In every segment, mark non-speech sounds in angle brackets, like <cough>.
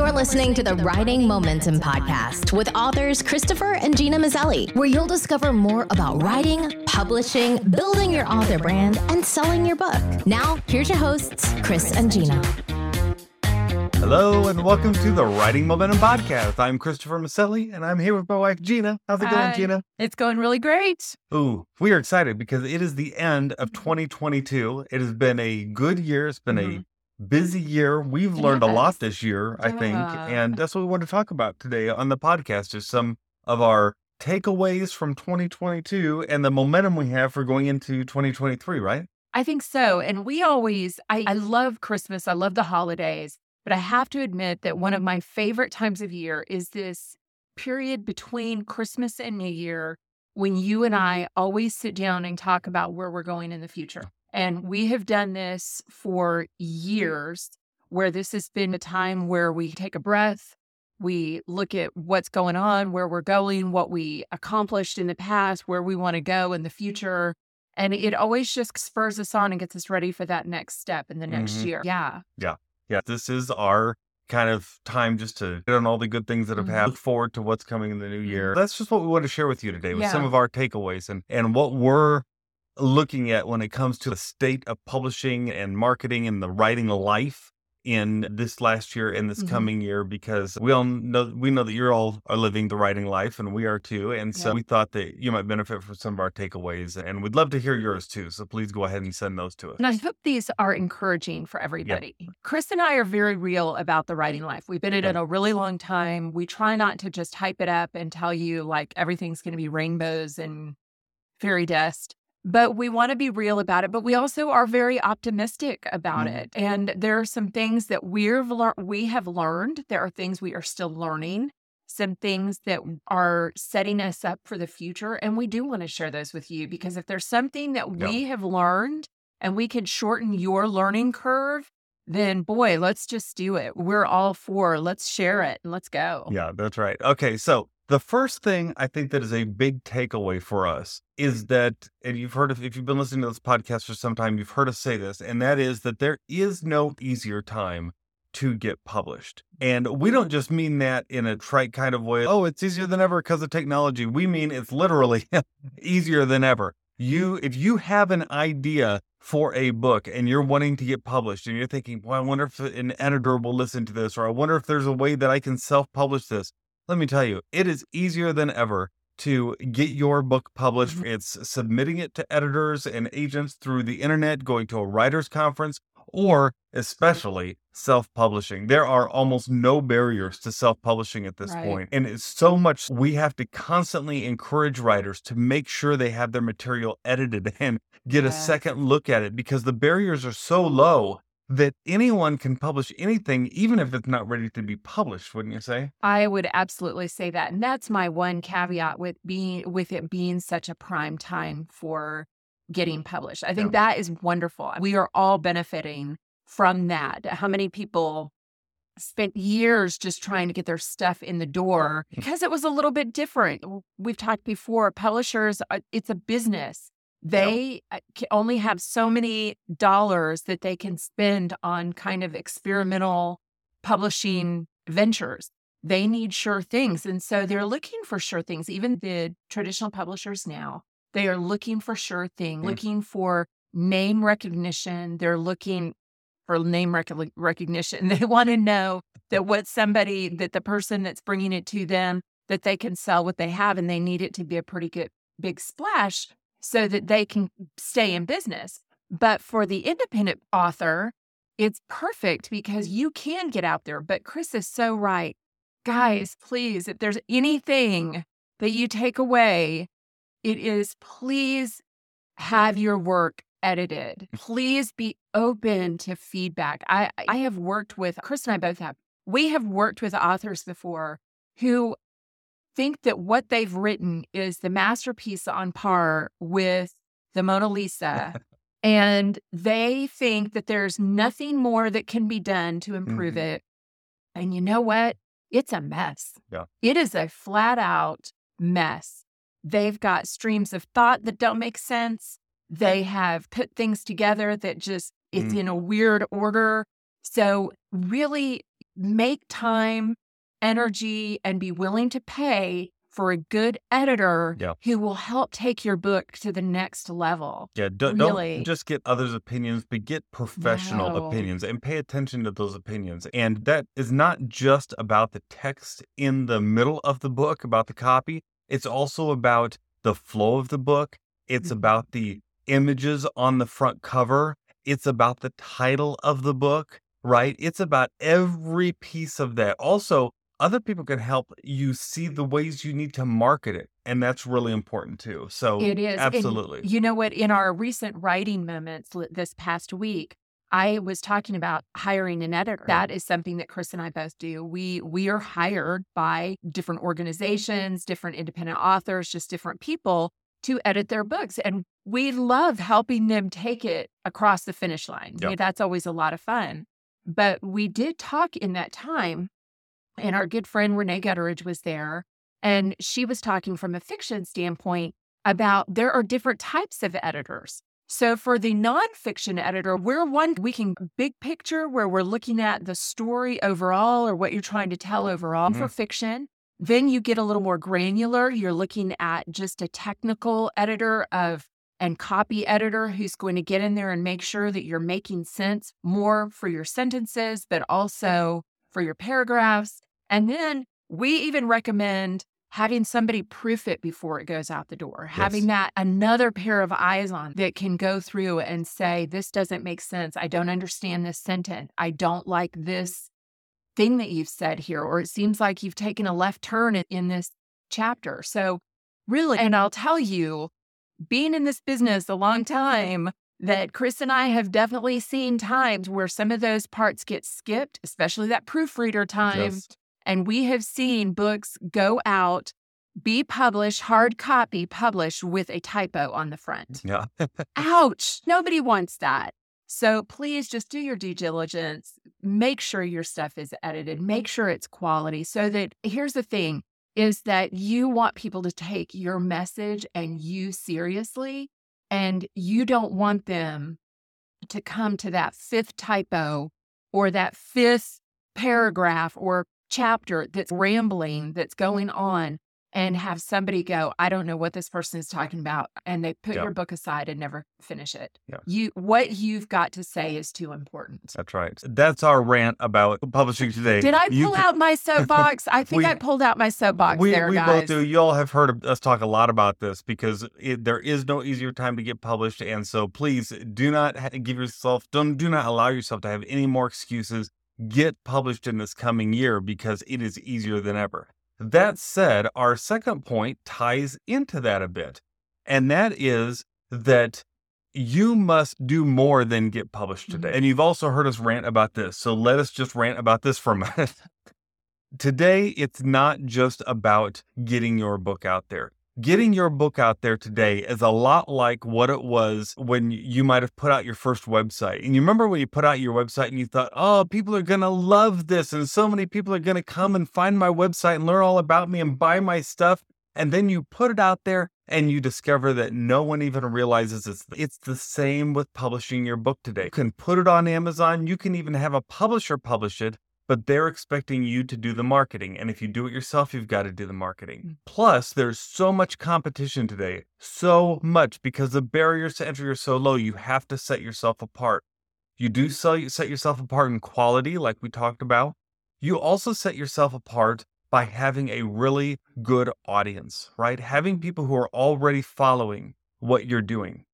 You're listening to the Writing Momentum Podcast with authors Christopher and Gena Maselli, where you'll discover more about writing, publishing, building your author brand, and selling your book. Now, here's your hosts, Chris and Gena. Hello and welcome to the Writing Momentum Podcast. I'm Christopher Maselli and I'm here with my wife Gena. How's it Hi. going, Gena? It's going really great. Ooh, we are excited because it is the end of 2022. It has been a good year. It's been Mhm. a busy year. We've learned a lot this year, I think, Yeah. and that's what we want to talk about today on the podcast. Is some of our takeaways from 2022 and the momentum we have for going into 2023. Right? I think so. And we always, I, I love Christmas. I love the holidays. But I have to admit that one of my favorite times of year is this period between Christmas and New Year when you and I always sit down and talk about where we're going in the future. And we have done this for years, where this has been a time where we take a breath, we look at what's going on, where we're going, what we accomplished in the past, where we want to go in the future. And it always just spurs us on and gets us ready for that next step in the next Mhm. year. Yeah. Yeah, Yeah. this is our kind of time just to get on all the good things that have Mhm. happened. Look forward to what's coming in the new year. That's just what we want to share with you today with some of our takeaways and, and what we're looking at when it comes to the state of publishing and marketing and the writing life in this last year and this Mhm. coming year because we all know we know that you're all are living the writing life and we are too and so Yeah. we thought that you might benefit from some of our takeaways and we'd love to hear yours too so please go ahead and send those to us And I hope these are encouraging for everybody. Chris and I are very real about the writing life. We've been in it a really long time. We try not to just hype it up and tell you like everything's going to be rainbows and fairy dust. But we want to be real about it, but we also are very optimistic about Mhm. it. And there are some things that we've learned we have learned. There are things we are still learning, some things that are setting us up for the future. And we do want to share those with you because if there's something that Yeah. we have learned and we can shorten your learning curve, then boy, let's just do it. We're all for let's share it and let's go. Yeah, that's right. Okay, so the first thing I think that is a big takeaway for us is mm-hmm. that, and you've heard of, if you've been listening to this podcast for some time, you've heard us say this, and that is that there is no easier time to get published. And we mm-hmm. don't just mean that in a trite kind of way. Oh, it's easier than ever because of technology. We mean it's literally <laughs> easier than ever. You, if you have an idea for a book and you're wanting to get published and you're thinking, well, I wonder if an editor will listen to this, or I wonder if there's a way that I can self publish this. Let me tell you, it is easier than ever to get your book published. Mhm. It's submitting it to editors and agents through the internet, going to a writer's conference, or especially self publishing. There are almost no barriers to self publishing at this Right. point. And it's so much we have to constantly encourage writers to make sure they have their material edited <laughs> and get a second look at it because the barriers are so low that anyone can publish anything, even if it's not ready to be published, wouldn't you say? I would absolutely say that. And that's my one caveat with being with it being such a prime time for getting published. I think that is wonderful. We are all benefiting from that. How many people spent years just trying to get their stuff in the door because it was a little bit different. We've talked before, publishers, uh, it's a business. They uh, ca- only have so many dollars that they can spend on kind of experimental publishing ventures. They need sure things. And so they're looking for sure things. Even the traditional publishers now, they are looking for sure thing, Mm. looking for name recognition. They're looking for name rec- recognition. <laughs> They want to know that what somebody, that the person that's bringing it to them, that they can sell what they have and they need it to be a pretty good big splash so that they can stay in business. But for the independent author, it's perfect because you can get out there. But Chris is so right. Guys, please, if there's anything that you take away, it is please have your work edited. Mm. Please be open to feedback. I, I have worked with, Chris and I both have, we have worked with authors before who think that what they've written is the masterpiece on par with the Mona Lisa. <laughs> and they think that there's nothing more that can be done to improve Mhm. it. And you know what? It's a mess. Yeah. It is a flat out mess. They've got streams of thought that don't make sense. They have put things together that just it's Mm. in a weird order. So really make time, energy, and be willing to pay for a good editor Yeah. who will help take your book to the next level. Yeah, do, Really. don't just get others' opinions, but get professional No. opinions and pay attention to those opinions. And that is not just about the text in the middle of the book, about the copy. It's also about the flow of the book. It's Mhm. about the images on the front cover. It's about the title of the book, right? It's about every piece of that. Also, other people can help you see the ways you need to market it. And that's really mm. important too. So, It is. And absolutely. you know what? In our recent writing moments this past week, I was talking about hiring an editor. That is something that Chris and I both do. We we are hired by different organizations, different independent authors, just different people to edit their books. And we love helping them take it across the finish line. I mean, that's always a lot of fun. But we did talk in that time, and our good friend Rene Gutteridge was there. And she was talking from a fiction standpoint about there are different types of editors. So for the nonfiction editor, we're one we can big picture where we're looking at the story overall or what you're trying to tell overall for mm-hmm. fiction. Then you get a little more granular. You're looking at just a technical editor of and copy editor who's going to get in there and make sure that you're making sense more for your sentences, but also for your paragraphs. And then we even recommend having somebody proof it before it goes out the door, having that another pair of eyes on that can go through and say, this doesn't make sense. I don't understand this sentence. I don't like this thing that you've said here, or it seems like you've taken a left turn in, in this chapter. So, really, and I'll tell you, being in this business a long time, that Chris and I have definitely seen times where some of those parts get skipped, especially that proofreader time. Just- And we have seen books go out, be published, hard copy published with a typo on the front. yeah. <laughs> Ouch. Nobody wants that. So please just do your due diligence. Make sure your stuff is edited. Make sure it's quality so that here's the thing is that you want people to take your message and you seriously and you don't want them to come to that fifth typo or that fifth paragraph or chapter that's rambling that's going on and have somebody go, I don't know what this person is talking about. And they put your book aside and never finish it. Yeah. You what you've got to say is too important. That's right. That's our rant about publishing today. Did I pull can- out my <laughs> soapbox? I think We- I pulled out my soapbox we, there, we guys. both do. You all have heard us talk a lot about this because it, there is no easier time to get published, and so please do not give yourself don't do not allow yourself to have any more excuses. Get published in this coming year because it is easier than ever. That said, our second point ties into that a bit, and that is that you must do more than get published today. Mhm. And you've also heard us rant about this, so let us just rant about this for a <laughs> minute. Today, it's not just about getting your book out there. Getting your book out there today is a lot like what it was when you might have put out your first website. And you remember when you put out your website and you thought, oh, people are going to love this. And so many people are going to come and find my website and learn all about me and buy my stuff. And then you put it out there and you discover that no one even realizes it's it's the same with publishing your book today. You can put it on Amazon, you can even have a publisher publish it, but they're expecting you to do the marketing. And if you do it yourself, you've got to do the marketing. Mm. Plus, there's so much competition today. So much because the barriers to entry are so low, you have to set yourself apart. You do mm. sell, set yourself apart in quality, like we talked about. You also set yourself apart by having a really good audience, right? Having people who are already following what you're doing.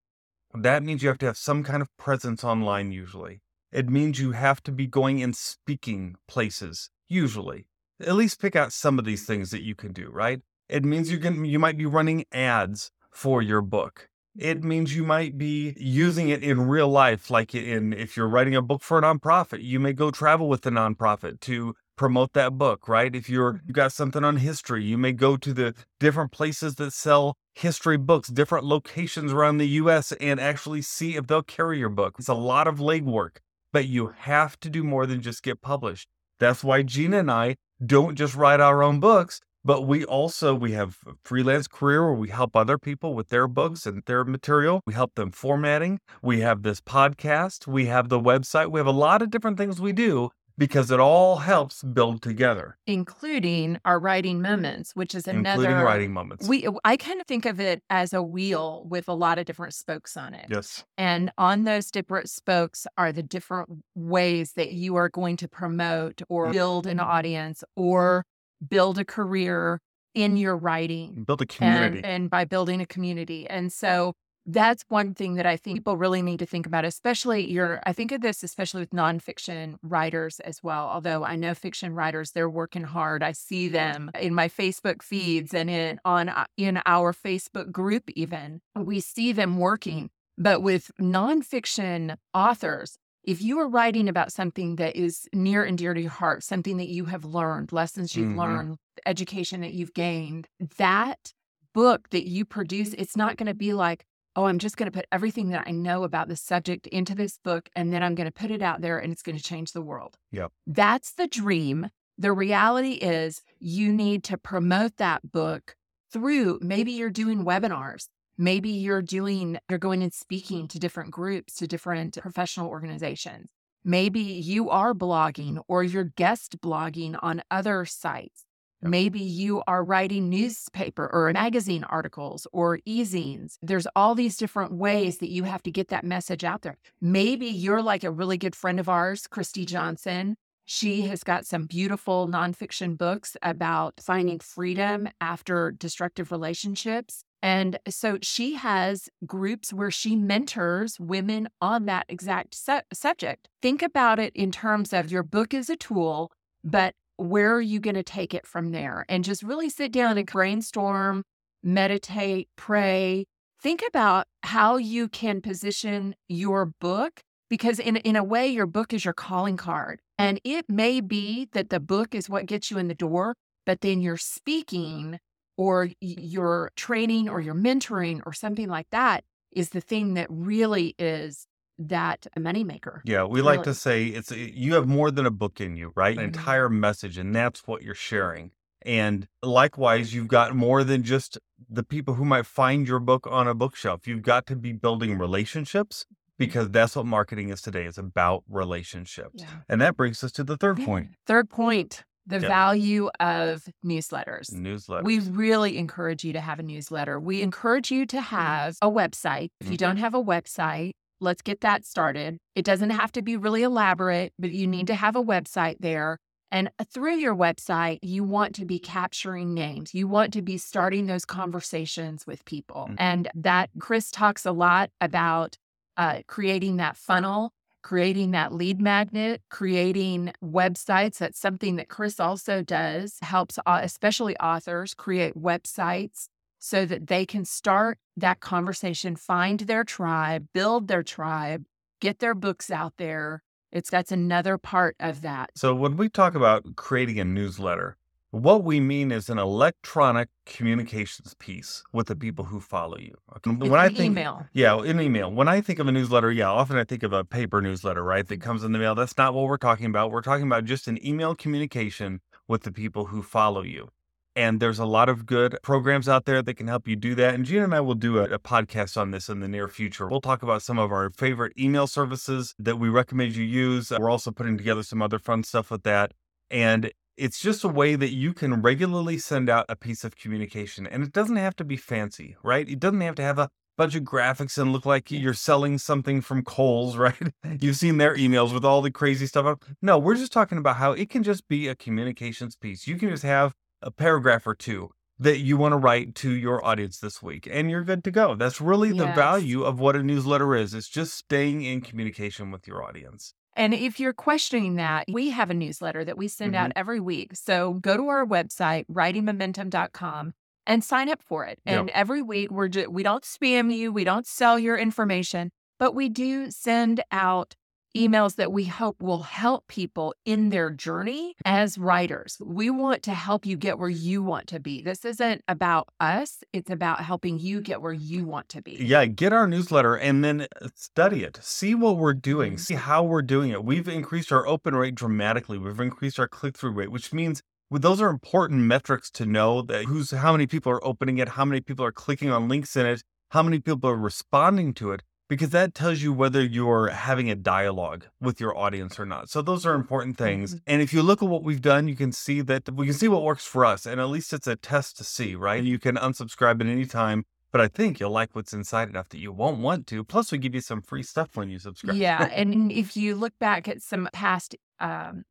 That means you have to have some kind of presence online, usually. It means you have to be going and speaking places, usually. At least pick out some of these mm-hmm. things that you can do, right? It means you can mm-hmm. you might be running ads for your book. It mm-hmm. means you might be using it in real life, like in if you're writing a book for a nonprofit, you may go travel with the nonprofit to promote that book, right? If you're you got something on history, you may go to the different places that sell history books, different locations around the US and actually see if they'll carry your book. It's a lot of legwork, but you have to do more than just get published. That's why Gena and I don't just write our own books, but we also we have a freelance career where we help other people with their books and their material. We help them formatting. We have this podcast, we have the website, we have a lot of different things we do because it all helps build together, including our writing moments, which is another including writing moments. We I kind of think of it as a wheel with a lot of different spokes on it. yes. And on those different spokes are the different ways that you are going to promote or build an audience or build a career in your writing Build a community. and, and by building a community. And so that's one thing that I think people really need to think about, especially your, I think of this especially with nonfiction writers as well. Although I know fiction writers, they're working hard. I see them in my Facebook feeds and in on uh, in our Facebook group even. We see them working. But with nonfiction authors, if you are writing about something that is near and dear to your heart, something that you have learned, lessons you've Mhm. learned, education that you've gained, that book that you produce, it's not going to be like, oh, I'm just going to put everything that I know about the subject into this book and then I'm going to put it out there and it's going to change the world. Yep. That's the dream. The reality is you need to promote that book through maybe you're doing webinars. Maybe you're doing, you're going and speaking to different groups, to different professional organizations. Maybe you are blogging or you're guest blogging on other sites. Maybe you are writing newspaper or magazine articles or e-zines. There's all these different ways that you have to get that message out there. Maybe you're like a really good friend of ours, Christy Johnson. She has got some beautiful nonfiction books about finding freedom after destructive relationships. And so she has groups where she mentors women on that exact su- subject. Think about it in terms of your book is a tool, but where are you going to take it from there? And just really sit down mm. and brainstorm, meditate, pray. Think about how you can position your book because in in a way your book is your calling card. And it may be that the book is what gets you in the door, but then your speaking or your training or your mentoring or something like that is the thing that really is that a moneymaker. Yeah, we like to say it's you have more than a book in you, right? An Mhm. entire message, and that's what you're sharing. And likewise, you've got more than just the people who might find your book on a bookshelf. You've got to be building relationships because that's what marketing is today. It's about relationships. Yeah. And that brings us to the third Yeah. point Third point, the Yeah. value of newsletters. newsletters. We really encourage you to have a newsletter. We encourage you to have a website. If you Mhm. don't have a website, let's get that started. It doesn't have to be really elaborate, but you need to have a website there. And through your website, you want to be capturing names. You want to be starting those conversations with people. Mhm. And that Chris talks a lot about uh, creating that funnel creating that lead magnet, creating websites. That's something that Chris also does, helps uh, especially authors create websites so that they can start that conversation, find their tribe, build their tribe, get their books out there. It's that's another part of that. So when we talk about creating a newsletter, what we mean is an electronic communications piece with the people who follow you. Okay? When I think email. Yeah, an email. When I think of a newsletter, yeah, often I think of a paper newsletter, right? That comes in the mail. That's not what we're talking about. We're talking about just an email communication with the people who follow you. And there's a lot of good programs out there that can help you do that. And Gena and I will do a, a podcast on this in the near future. We'll talk about some of our favorite email services that we recommend you use. Uh, we're also putting together some other fun stuff with that. And it's just a way that you can regularly send out a piece of communication. And it doesn't have to be fancy, right? It doesn't have to have a bunch of graphics and look like you're selling something from Kohl's, <laughs> right? You've seen their emails with all the crazy stuff. up. No, we're just talking about how it can just be a communications piece. You can just have a paragraph or two that you want to write to your audience this week, and you're good to go. That's really the value of what a newsletter is. It's just staying in communication with your audience. And if you're questioning that, we have a newsletter that we send out mm-hmm. every week. So go to our website, writingmomentum.com, and sign up for it. Yep. And every week we're ju- we don't spam you, we don't sell your information, but we do send out emails that we hope will help people in their journey as writers. We want to help you get where you want to be. This isn't about us, it's about helping you get where you want to be. Yeah, get our newsletter and then uh, study it. See what we're doing. Mhm. See how we're doing it. We've increased our open rate dramatically. We've increased our click through rate, which means those are important metrics to know that who's how many people are opening it, how many people are clicking on links in it, how many people are responding to it. Because that tells you whether you're having a dialogue with your audience or not. So those are important things. Mhm. And if you look at what we've done, you can see that we can see what works for us. And at least it's a test to see, right? You can unsubscribe at any time. But I think you'll like what's inside enough that you won't want to. Plus, we give you some free stuff when you subscribe. Yeah. and <laughs> if you look back at some past um,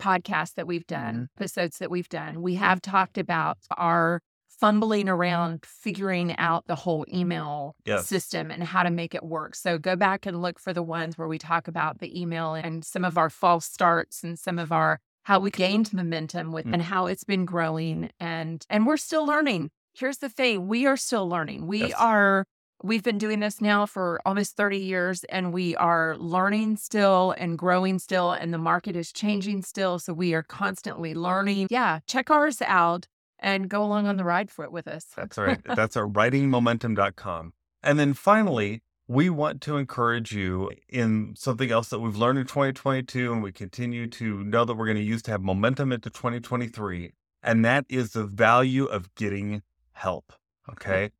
podcasts that we've done, Mm-hmm. episodes that we've done, we have talked about our fumbling around figuring out the whole email Yes. system and how to make it work. So go back and look for the ones where we talk about the email and some of our false starts and some of our how we gained momentum with Mm. and how it's been growing and and we're still learning. Here's the thing, we are still learning. We Yes. are we've been doing this now for almost 30 years and we are learning still and growing still and the market is changing still so we are constantly learning. Yeah, check ours out and go along on the ride for it with us. That's <laughs> right. That's our writingmomentum.com. And then finally, we want to encourage you in something else that we've learned in 2022 and we continue to know that we're going to use to have momentum into 2023. And that is the value of getting help. Okay.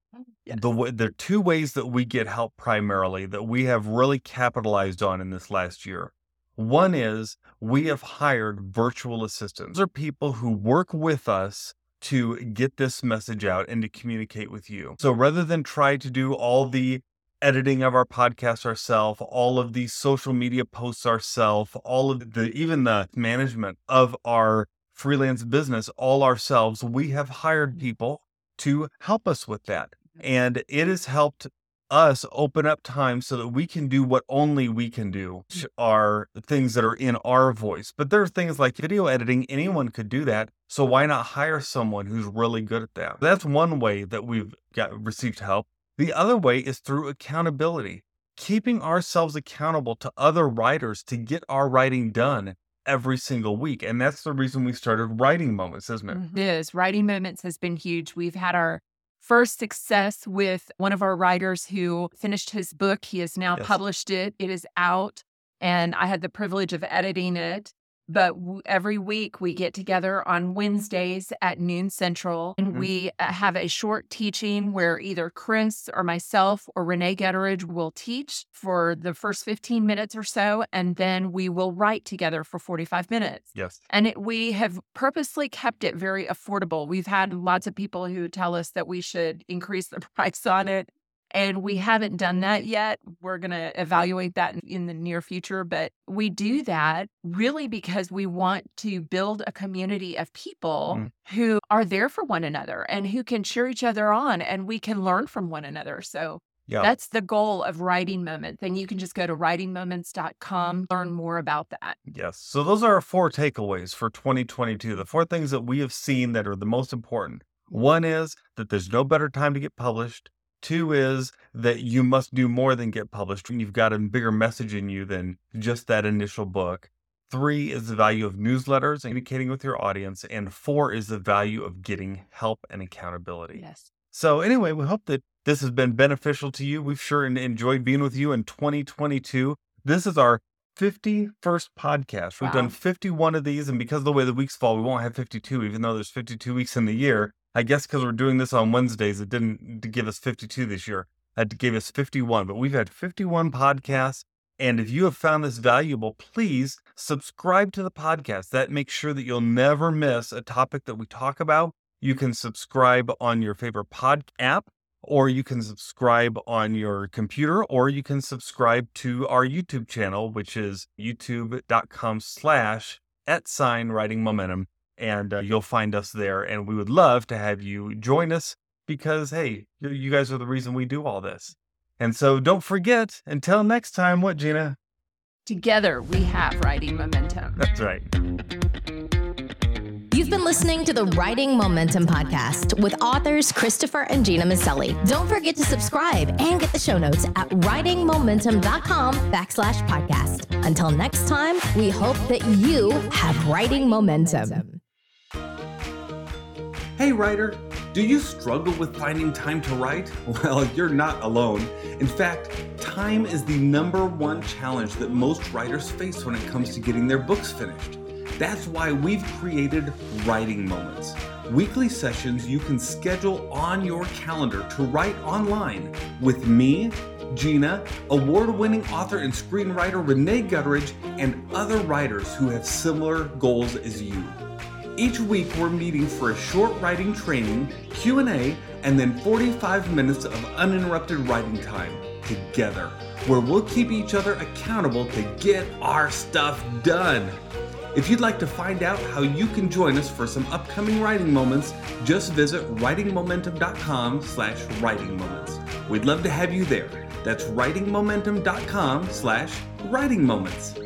Yes. The are two ways that we get help primarily that we have really capitalized on in this last year. One is we have hired virtual assistants. Those are people who work with us to get this message out and to communicate with you. So rather than try to do all the editing of our podcast ourselves, all of the social media posts ourselves, all of the even the management of our freelance business all ourselves, we have hired mm-hmm. people to help us with that. Mm-hmm. And it has helped us open up time so that we can do what only we can do, which mm. are things that are in our voice. But there are things like video editing, anyone could do that. So why not hire someone who's really good at that? That's one way that we've got received help. The other way is through accountability, keeping ourselves accountable to other writers to get our writing done every single week. And that's the reason we started writing moments, isn't it? Mm-hmm. It is. Writing Moments has been huge. We've had our first success with one of our writers who finished his book. He has now Yes. published it, it is out, and I had the privilege of editing it. But w- every week we get together on Wednesdays at noon central and Mhm. we uh, have a short teaching where either Chris or myself or Rene Gutteridge will teach for the first 15 minutes or so. And then we will write together for 45 minutes. Yes. And it, we have purposely kept it very affordable. We've had lots of people who tell us that we should increase the <laughs> price on it. And we haven't done that yet. We're going to evaluate that in, in the near future. But we do that really because we want to build a community of people Mm. who are there for one another and who can cheer each other on and we can learn from one another. So Yeah. that's the goal of Writing Moments. Then you can just go to writingmoments.com, learn more about that. Yes. So those are our four takeaways for 2022. The four things that we have seen that are the most important. One is that there's no better time to get published. Two is that you must do more than get published. You've got a bigger message in you than just that initial book. Three is the value of newsletters, communicating with your audience. And four is the value of getting help and accountability. Yes. So, anyway, we hope that this has been beneficial to you. We've sure enjoyed being with you in 2022. This is our 51st podcast. We've done 51 of these, and because of the way the weeks fall, we won't have 52, even though there's 52 weeks in the year. I guess because we're doing this on Wednesdays, it didn't give us 52 this year. It gave us 51, but we've had 51 podcasts. And if you have found this valuable, please subscribe to the podcast. That makes sure that you'll never miss a topic that we talk about. You can subscribe on your favorite pod app, or you can subscribe on your computer, or you can subscribe to our YouTube channel, which is youtube.com slash at sign writing momentum. And uh, you'll find us there. And we would love to have you join us because, hey, you, you guys are the reason we do all this. And so don't forget, until next time, what, Gena? Together we have Writing Momentum. That's right. You've been listening to the Writing Momentum podcast with authors Christopher and Gena Maselli. Don't forget to subscribe and get the show notes at writingmomentum.com backslash podcast. Until next time, we hope that you have writing momentum. Hey, writer, do you struggle with finding time to write? <laughs> Well, you're not alone. In fact, time is the number one challenge that most writers face when it comes to getting their books finished. That's why we've created Writing Moments. Weekly sessions you can schedule on your calendar to write online with me, Gena, award winning author and screenwriter Rene Gutteridge, and other writers who have similar goals as you. Each week we're meeting for a short writing training, Q&A, and then 45 minutes of uninterrupted writing time together, where we'll keep each other accountable to get our stuff done. If you'd like to find out how you can join us for some upcoming writing moments, just visit writingmomentum.com slash writing moments. We'd love to have you there. That's writingmomentum.com slash writing moments.